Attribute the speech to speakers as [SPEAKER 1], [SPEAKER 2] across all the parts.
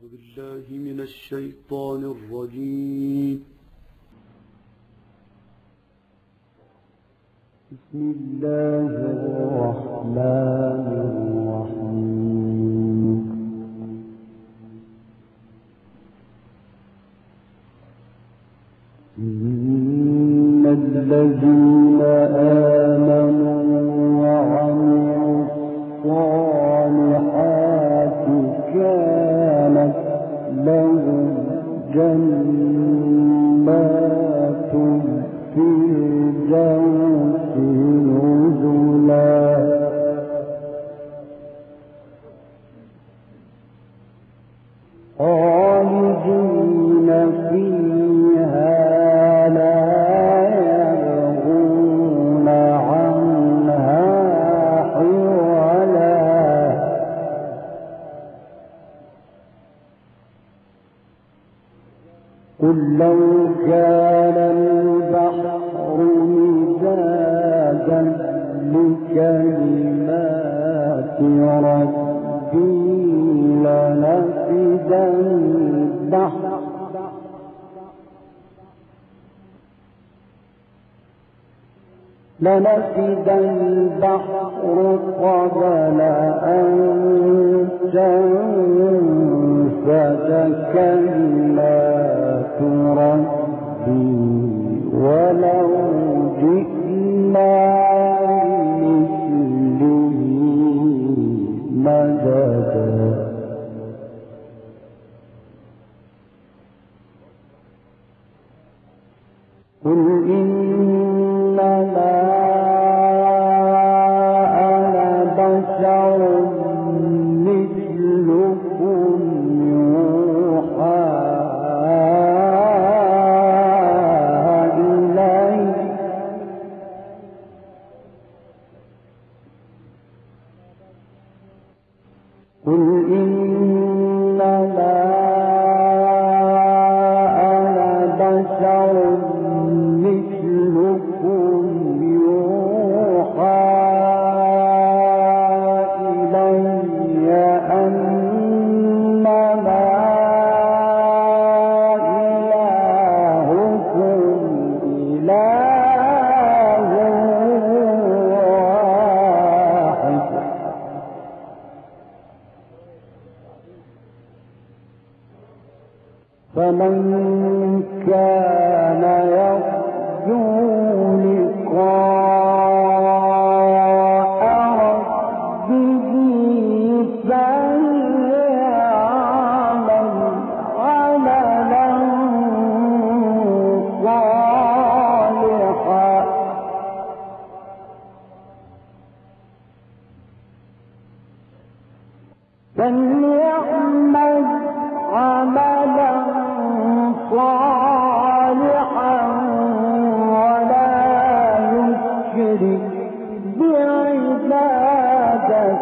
[SPEAKER 1] أعوذ بالله من الشيطان الرجيم.
[SPEAKER 2] بسم الله الرحمن الرحيم. إن الذين آمنوا وعملوا الصالحات كانت لهم جنات الفردوس قل لو لنفد البحر قبل أن تنفد كلمات ربي ولو جئنا بمثله مددا قل إنما فمن كان يرجو لقاء فليعمل عملا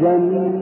[SPEAKER 2] جنات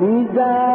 [SPEAKER 2] مدادا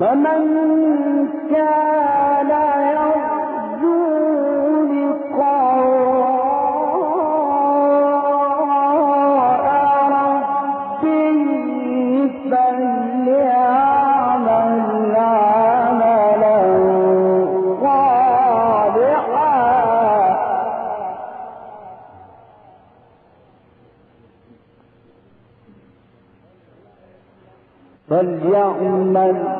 [SPEAKER 2] فمن كان يرجو فليعمل